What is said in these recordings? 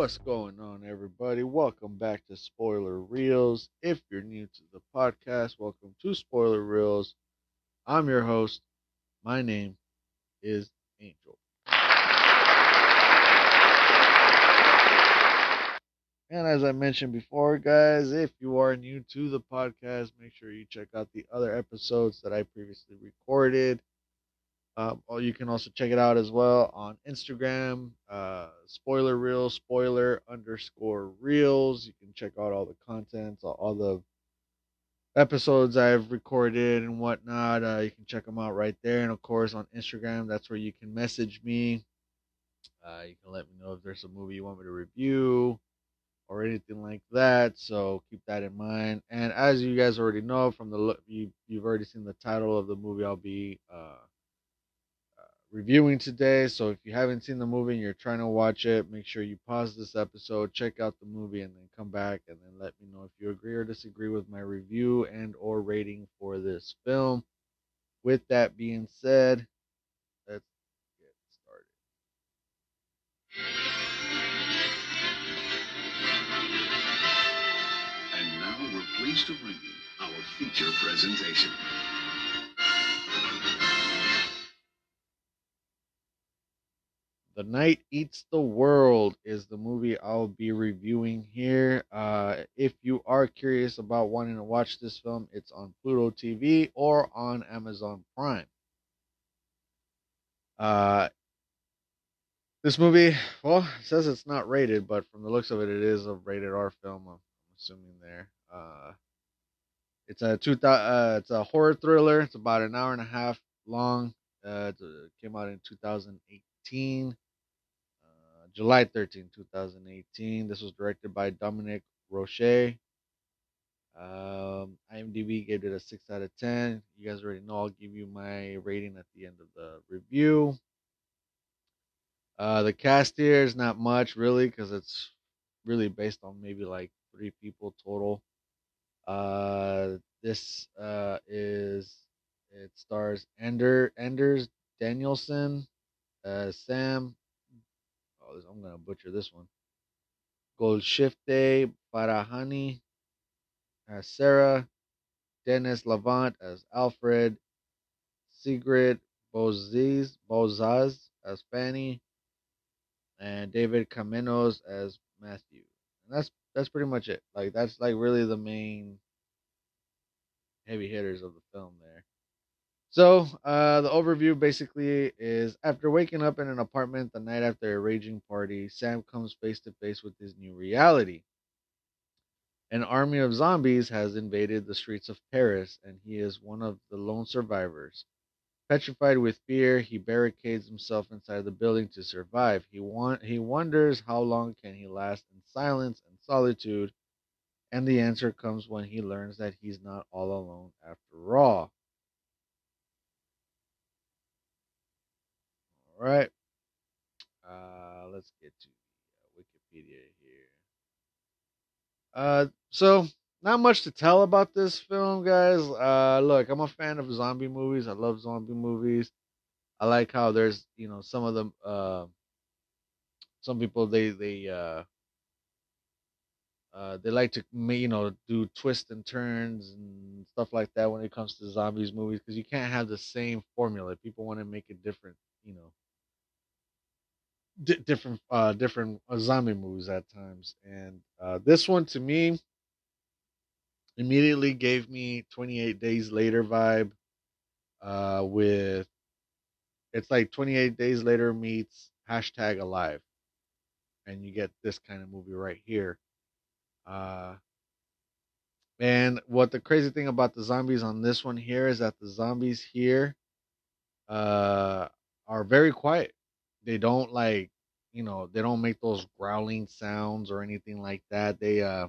What's going on, everybody? Welcome back to Spoiler Reels. If you're new to the podcast, welcome to Spoiler Reels. I'm your host. My name is Angel. And as I mentioned before, guys, if you are new to the podcast, make sure you check out the other episodes that I previously recorded. Um, or you can also check it out as well on Instagram, uh, spoiler reels, spoiler underscore reels. You can check out all the contents, all, all the episodes I've recorded and whatnot. Uh, you can check them out right there. And of course, on Instagram, that's where you can message me. Uh, you can let me know if there's a movie you want me to review or anything like that. So keep that in mind. And as you guys already know from the look, you you've already seen the title of the movie I'll be uh, reviewing today. So if you haven't seen the movie and you're trying to watch it, make sure you pause this episode, check out the movie, and then come back and then let me know if you agree or disagree with my review and or rating for this film. With that being said, let's get started. And now we're pleased to bring you our feature presentation. The Night Eats the World is the movie I'll be reviewing here. Uh, if you are curious about wanting to watch this film, it's on Pluto TV or on Amazon Prime. Uh, this movie, well, it says it's not rated, but from the looks of it, it is a rated R film. I'm assuming there. Uh, it's a two uh, it's a horror thriller. It's about an hour and a half long. Uh, it came out in 2018, uh, July 13, 2018. This was directed by Dominique Rocher. Um, IMDb gave it a 6 out of 10. You guys already know I'll give you my rating at the end of the review. Uh, the cast here is not much really because it's really based on maybe like three people total. Uh, this uh, is it stars Ender Anders Danielsen, uh, Sam. Oh, I'm gonna butcher this one. Golshifteh Farahani as Sarah, Denis Lavant as Alfred, Sigrid Boziz Bozaz as Fanny, and David Kammenos as Matthew. And that's that's pretty much it. Like that's like really the main heavy hitters of the film there. So, uh, the overview basically is after waking up in an apartment the night after a raging party, Sam comes face to face with his new reality. An army of zombies has invaded the streets of Paris, and he is one of the lone survivors. Petrified with fear, he barricades himself inside the building to survive. He want, he wonders how long can he last in silence and solitude, and the answer comes when he learns that he's not all alone after all. All right. Uh, let's get to Wikipedia here. Uh, so not much to tell about this film, guys. Uh, look, I'm a fan of zombie movies. I love zombie movies. I like how there's, you know, some of them. Uh, some people they they uh, uh, they like to you know do twists and turns and stuff like that when it comes to zombies movies because you can't have the same formula. People want to make it different, you know, di- different uh, different uh, zombie movies at times. And uh, this one to me immediately gave me 28 Days Later vibe. Uh, with it's like 28 Days Later meets hashtag Alive, and you get this kind of movie right here. Uh, and what the crazy thing about the zombies on this one here is that the zombies here uh, are very quiet. They don't like, you know, they don't make those growling sounds or anything like that. They uh,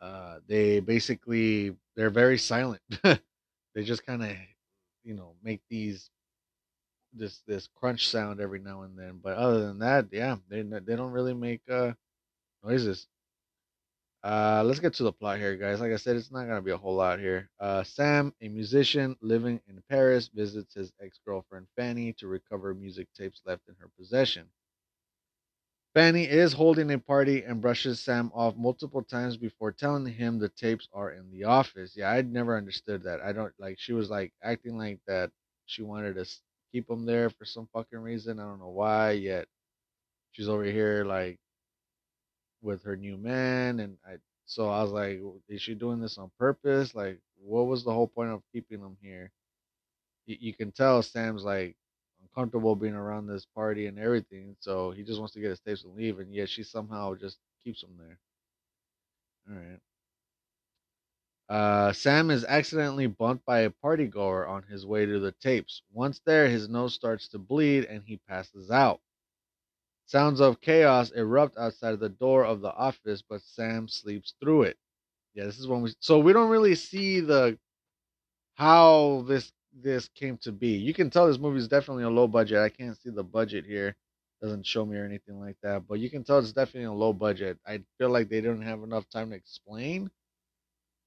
uh, they basically they're very silent. they just kind of, you know, make these this this crunch sound every now and then. But other than that, yeah, they they don't really make uh noises. Uh, let's get to the plot here, guys. Like I said, it's not gonna be a whole lot here. Uh, Sam, a musician living in Paris, visits his ex-girlfriend Fanny to recover music tapes left in her possession. Fanny is holding a party and brushes Sam off multiple times before telling him the tapes are in the office. Yeah, I'd never understood that. I don't like. She was like acting like that. She wanted to keep them there for some fucking reason. I don't know why. Yet she's over here like with her new man, and I. So I was like, is she doing this on purpose? Like, what was the whole point of keeping them here? You, you can tell Sam's like uncomfortable being around this party and everything, so he just wants to get his tapes and leave, and yet she somehow just keeps them there. All right. Uh, Sam is accidentally bumped by a partygoer on his way to the tapes. Once there, his nose starts to bleed and he passes out. Sounds of chaos erupt outside of the door of the office, but Sam sleeps through it. Yeah, this is when we so we don't really see the how this this came to be. You can tell this movie is definitely a low budget. I can't see the budget here. Doesn't show me or anything like that, but you can tell it's definitely a low budget. I feel like they didn't have enough time to explain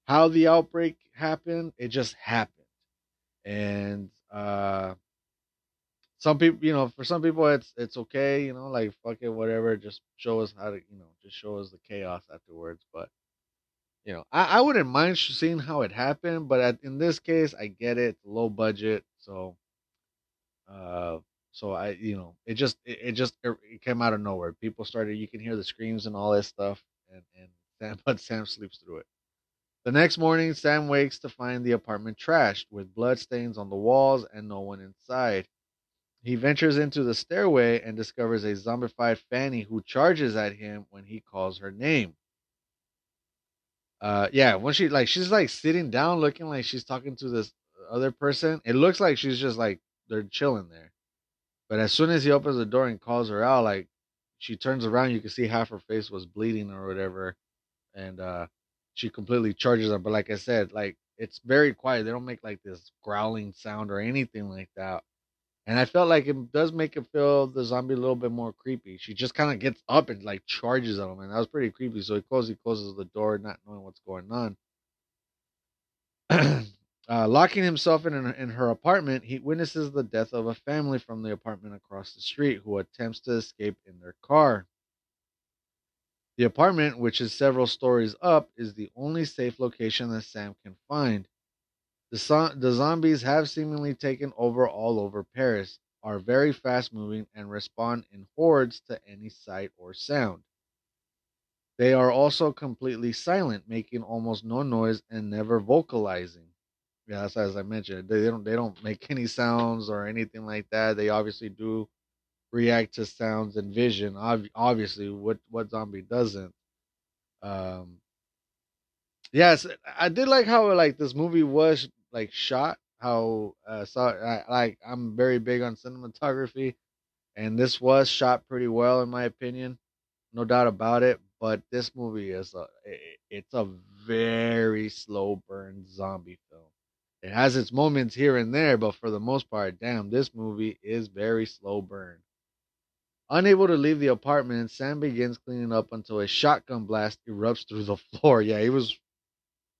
how the outbreak happened. It just happened. And uh some people, you know, for some people it's it's okay, you know, like fuck it, whatever. Just show us how to, you know, just show us the chaos afterwards. But you know, I, I wouldn't mind seeing how it happened, but at, in this case, I get it, low budget, so uh, so I, you know, it just it, it just it, it came out of nowhere. People started, you can hear the screams and all this stuff, and and Sam, but Sam sleeps through it. The next morning, Sam wakes to find the apartment trashed with blood stains on the walls and no one inside. He ventures into the stairway and discovers a zombified Fanny who charges at him when he calls her name. Uh, yeah, when she like she's like sitting down, looking like she's talking to this other person. It looks like she's just like they're chilling there. But as soon as he opens the door and calls her out, like she turns around, you can see half her face was bleeding or whatever, and uh, she completely charges him. But like I said, like it's very quiet. They don't make like this growling sound or anything like that. And I felt like it does make it feel the zombie a little bit more creepy. She just kind of gets up and like charges at him, and that was pretty creepy. So he closes, he closes the door, not knowing what's going on. uh, locking himself in, in her apartment, he witnesses the death of a family from the apartment across the street who attempts to escape in their car. The apartment, which is several stories up, is the only safe location that Sam can find. The, so- the zombies have seemingly taken over all over Paris, are very fast moving, and respond in hordes to any sight or sound. They are also completely silent, making almost no noise and never vocalizing. Yeah, that's as I mentioned. They don't they don't make any sounds or anything like that. They obviously do react to sounds and vision. Ob- obviously, what what zombie doesn't? Um, yes, I did like how like this movie was like shot. How uh, saw like I'm very big on cinematography, and this was shot pretty well in my opinion, no doubt about it. But this movie is a it's a very slow burn zombie film. It has its moments here and there, but for the most part, damn, this movie is very slow burn. Unable to leave the apartment, Sam begins cleaning up until a shotgun blast erupts through the floor. Yeah, he was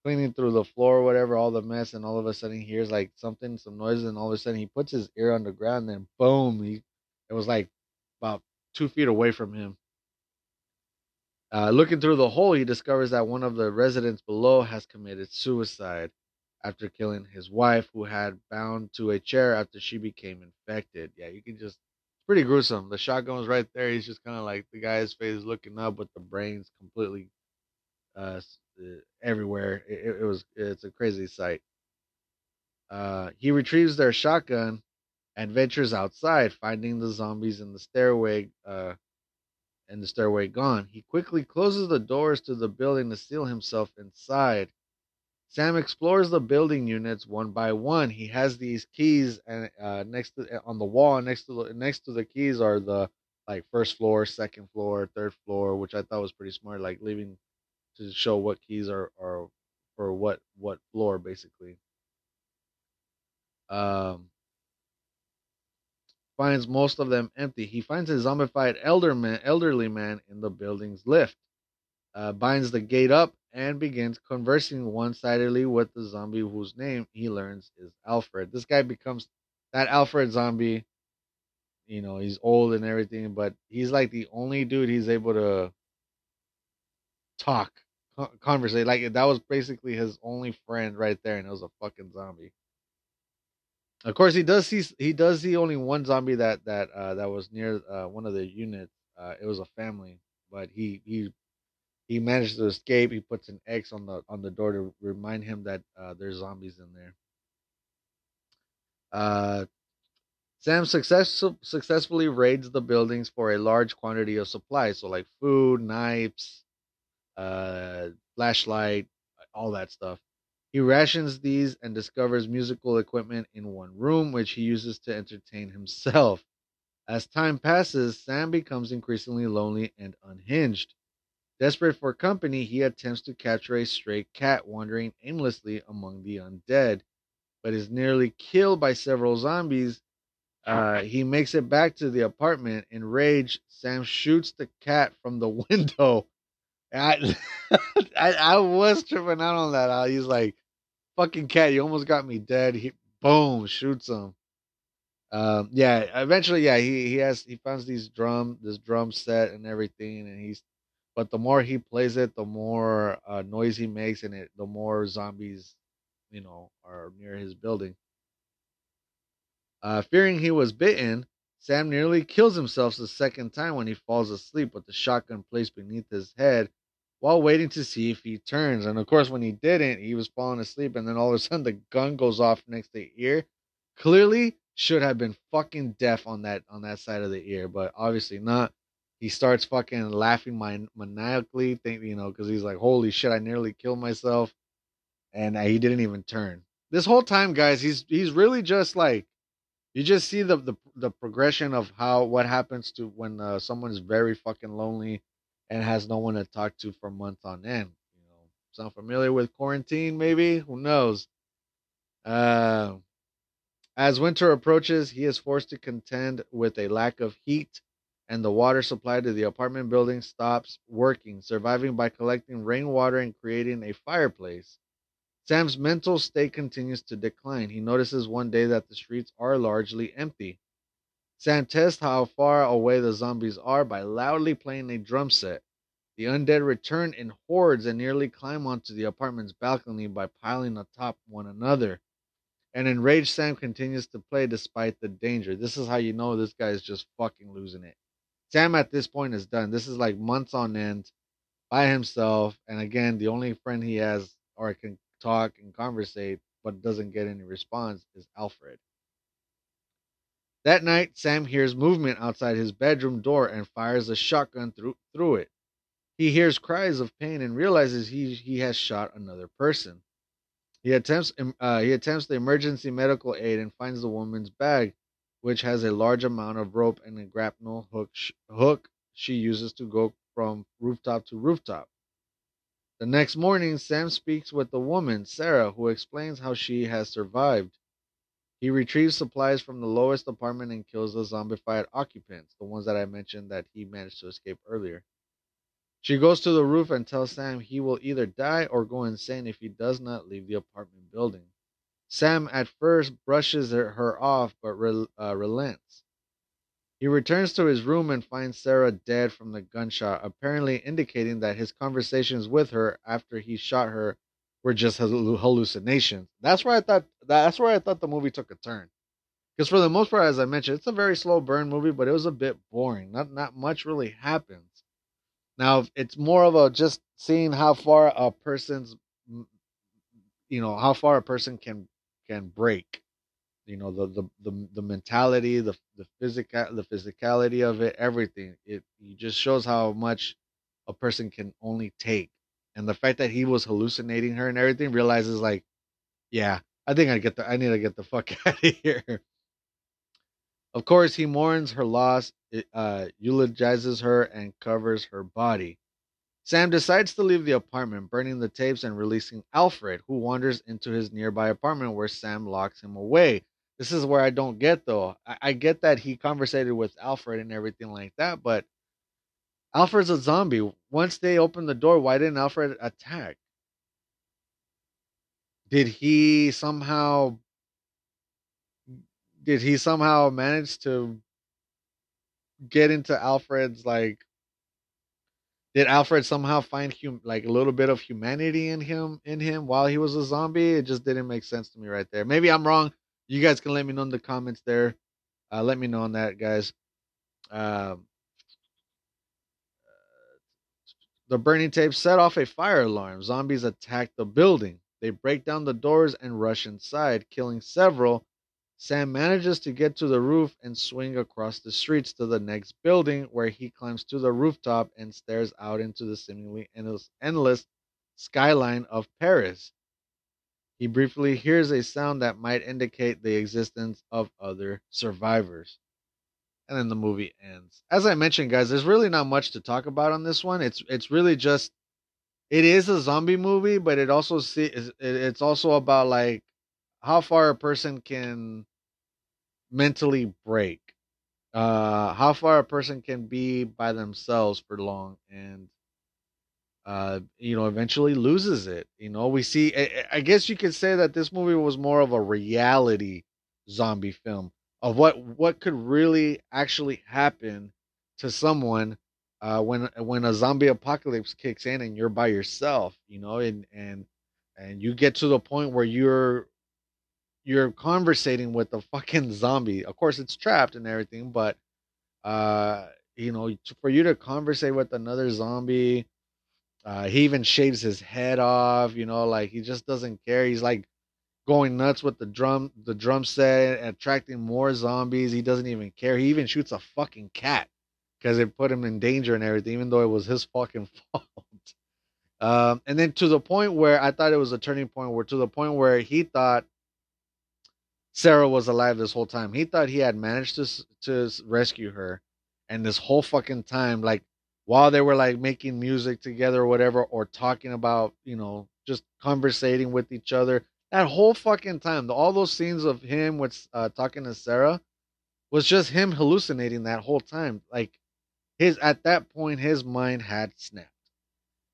cleaning through the floor or whatever, all the mess, and all of a sudden he hears like something, some noises, and all of a sudden he puts his ear on the ground, and boom, he it was like about two feet away from him. Uh, looking through the hole, he discovers that one of the residents below has committed suicide after killing his wife, who had bound to a chair after she became infected. Yeah, you can just it's pretty gruesome. The shotgun was right there. He's just kind of like the guy's face looking up with the brains completely uh, everywhere. It, it, was it's a crazy sight. Uh, he retrieves their shotgun and ventures outside, finding the zombies in the stairway. Uh, and the stairway gone. He quickly closes the doors to the building to seal himself inside. Sam explores the building units one by one. He has these keys, and uh, next to on the wall next to the next to the keys are the like first floor, second floor, third floor, which I thought was pretty smart. Like leaving to show what keys are are for what what floor basically. Um, finds most of them empty. He finds a zombified elder man, elderly man in the building's lift. Uh, binds the gate up and begins conversing one-sidedly with the zombie whose name he learns is Alfred. This guy becomes that Alfred zombie. you know he's old and everything, but he's like the only dude he's able to talk, conversate. Like that was basically his only friend right there, and it was a fucking zombie. Of course, he does see he does see only one zombie that that uh, that was near uh, one of the units. Uh, it was a family, but he he he managed to escape. He puts an X on the on the door to remind him that uh, there's zombies in there. Uh, Sam success- successfully raids the buildings for a large quantity of supplies, so like food, knives, uh, flashlight, all that stuff. He rations these and discovers musical equipment in one room, which he uses to entertain himself. As time passes, Sam becomes increasingly lonely and unhinged. Desperate for company, he attempts to capture a stray cat wandering aimlessly among the undead, but is nearly killed by several zombies. Uh, he makes it back to the apartment. Enraged, Sam shoots the cat from the window. I, I, I was tripping out on that. He's like, fucking cat, you almost got me dead. He boom shoots him. Um, yeah, eventually, yeah, he he has he finds these drum this drum set and everything, and he's but the more he plays it, the more uh, noise he makes, and it the more zombies, you know, are near his building. Uh, fearing he was bitten, Sam nearly kills himself the second time when he falls asleep with the shotgun placed beneath his head while waiting to see if he turns. And of course, when he didn't, he was falling asleep, and then all of a sudden the gun goes off next to the ear. Clearly, should have been fucking deaf on that on that side of the ear, but obviously not. He starts fucking laughing man- maniacally, think you know, because he's like, "Holy shit, I nearly killed myself," and uh, he didn't even turn. This whole time, guys, he's he's really just like you just see the the, the progression of how what happens to when uh, someone's very fucking lonely and has no one to talk to for months on end. You know, sound familiar with quarantine? Maybe who knows? Uh, as winter approaches, he is forced to contend with a lack of heat, and the water supply to the apartment building stops working, surviving by collecting rainwater and creating a fireplace. Sam's mental state continues to decline. He notices one day that the streets are largely empty. Sam tests how far away the zombies are by loudly playing a drum set. The undead return in hordes and nearly climb onto the apartment's balcony by piling atop one another. An enraged Sam continues to play despite the danger. This is how you know this guy is just fucking losing it. Sam at this point is done. This is like months on end by himself. And again, the only friend he has or can talk and conversate but doesn't get any response is Alfred. That night, Sam hears movement outside his bedroom door and fires a shotgun through, through it. He hears cries of pain and realizes he, he has shot another person. He attempts uh, he attempts the emergency medical aid and finds the woman's bag, which has a large amount of rope and a grapnel hook sh- hook she uses to go from rooftop to rooftop. The next morning, Sam speaks with the woman, Sarah, who explains how she has survived. He retrieves supplies from the lowest apartment and kills the zombified occupants, the ones that I mentioned that he managed to escape earlier. She goes to the roof and tells Sam he will either die or go insane if he does not leave the apartment building. Sam at first brushes her off but re- uh, relents. He returns to his room and finds Sarah dead from the gunshot, apparently indicating that his conversations with her after he shot her were just hallucinations. That's where I thought that's where I thought the movie took a turn. Because for the most part, as I mentioned, it's a very slow burn movie, but it was a bit boring. Not not much really happens. Now it's more of a just seeing how far a person's, you know, how far a person can can break. You know, the the the, the mentality, the the physical, the physicality of it, everything. It, it just shows how much a person can only take and the fact that he was hallucinating her and everything realizes like yeah i think i get the i need to get the fuck out of here. Of course he mourns her loss uh, eulogizes her and covers her body. Sam decides to leave the apartment burning the tapes and releasing alfred who wanders into his nearby apartment where sam locks him away. This is where i don't get though. I, I get that he conversated with alfred and everything like that but Alfred's a zombie. Once they opened the door, why didn't Alfred attack? Did he somehow did he somehow manage to get into Alfred's like did Alfred somehow find hum- like a little bit of humanity in him in him while he was a zombie? It just didn't make sense to me right there. Maybe I'm wrong. You guys can let me know in the comments there. Uh, let me know on that, guys. Um, the burning tape set off a fire alarm. Zombies attack the building. They break down the doors and rush inside, killing several. Sam manages to get to the roof and swing across the streets to the next building, where he climbs to the rooftop and stares out into the seemingly endless, endless skyline of Paris. He briefly hears a sound that might indicate the existence of other survivors. And then the movie ends. As I mentioned, guys, there's really not much to talk about on this one. It's it's really just it is a zombie movie, but it also see it's also about like how far a person can mentally break, uh, how far a person can be by themselves for long, and uh, you know, eventually loses it. You know, we see. I, I guess you could say that this movie was more of a reality zombie film of what what could really actually happen to someone uh, when when a zombie apocalypse kicks in and you're by yourself, you know, and and and you get to the point where you're you're conversating with a fucking zombie. Of course, it's trapped and everything, but uh, you know, for you to conversate with another zombie, uh, he even shaves his head off. You know, like he just doesn't care. He's like going nuts with the drum, the drum set, attracting more zombies. He doesn't even care. He even shoots a fucking cat because it put him in danger and everything, even though it was his fucking fault. Um, and then to the point where I thought it was a turning point, where to the point where he thought Sarah was alive this whole time. He thought he had managed to to rescue her, and this whole fucking time, like while they were like making music together or whatever, or talking about you know just conversating with each other, that whole fucking time, the, all those scenes of him with uh, talking to Sarah was just him hallucinating that whole time. Like his at that point, his mind had snapped,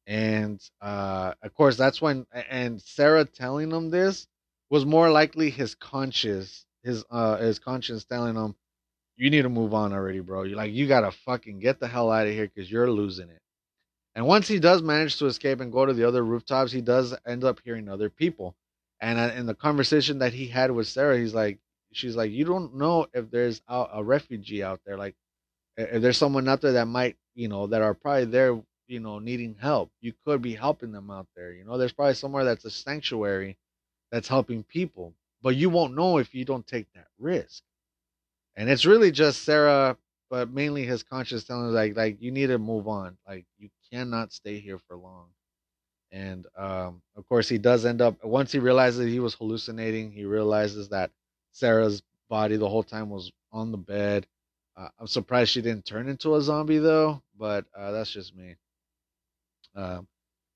and uh, of course that's when and Sarah telling him this was more likely his conscience, his uh his conscience telling him, "You need to move on already, bro. You like you gotta fucking get the hell out of here because you're losing it." And once he does manage to escape and go to the other rooftops, he does end up hearing other people. And in the conversation that he had with Sarah, he's like, she's like, you don't know if there's a, a refugee out there, like if there's someone out there that might, you know, that are probably there, you know, needing help. You could be helping them out there. You know, there's probably somewhere that's a sanctuary that's helping people. But you won't know if you don't take that risk. And it's really just Sarah, but mainly his conscience telling him like like you need to move on. Like you cannot stay here for long. And um, of course he does end up once he realizes he was hallucinating, he realizes that Sarah's body the whole time was on the bed. Uh, I'm surprised she didn't turn into a zombie though, but uh, that's just me. Um,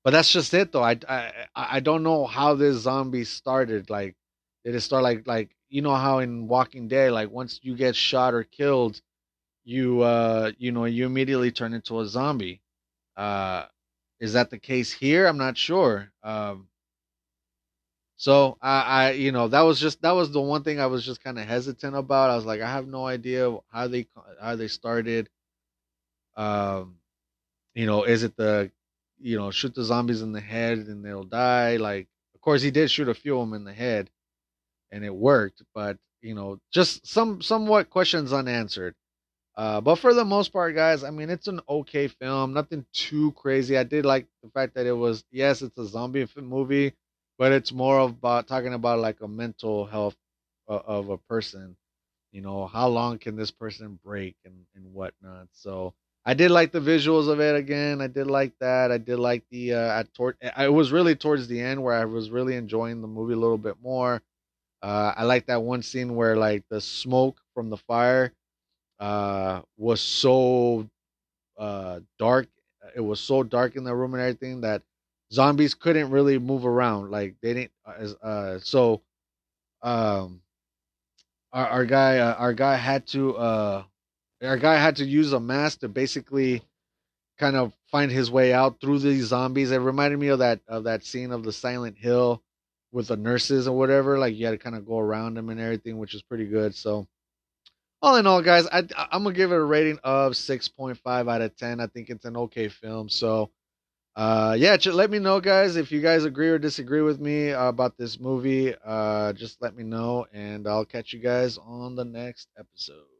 but that's just it, though. I I I don't know how this zombie started. Like, did it start like like you know how in Walking Dead, like once you get shot or killed, you uh you know you immediately turn into a zombie. Uh, is that the case here? I'm not sure. Um, so I, I, you know, that was just that was the one thing I was just kind of hesitant about. I was like, I have no idea how they how they started. Um, you know, is it the you know, shoot the zombies in the head and they'll die. Like, of course, he did shoot a few of them in the head, and it worked. But you know, just some somewhat questions unanswered. Uh, but for the most part, guys, I mean, it's an okay film. Nothing too crazy. I did like the fact that it was yes, it's a zombie movie, but it's more about talking about like a mental health of a person. You know, how long can this person break and and whatnot. So I did like the visuals of it again. I did like that. I did like the uh toward I was really towards the end where I was really enjoying the movie a little bit more. Uh I like that one scene where like the smoke from the fire uh was so uh dark. It was so dark in the room and everything that zombies couldn't really move around. Like they didn't uh, uh so um our, our guy uh, our guy had to uh our guy had to use a mask to basically kind of find his way out through these zombies. It reminded me of that of that scene of the Silent Hill with the nurses or whatever. Like you had to kind of go around them and everything, which is pretty good. So all in all, guys, I I'm gonna give it a rating of six point five out of ten. I think it's an okay film. So, uh, yeah, let me know, guys, if you guys agree or disagree with me about this movie. Uh, just let me know, and I'll catch you guys on the next episode.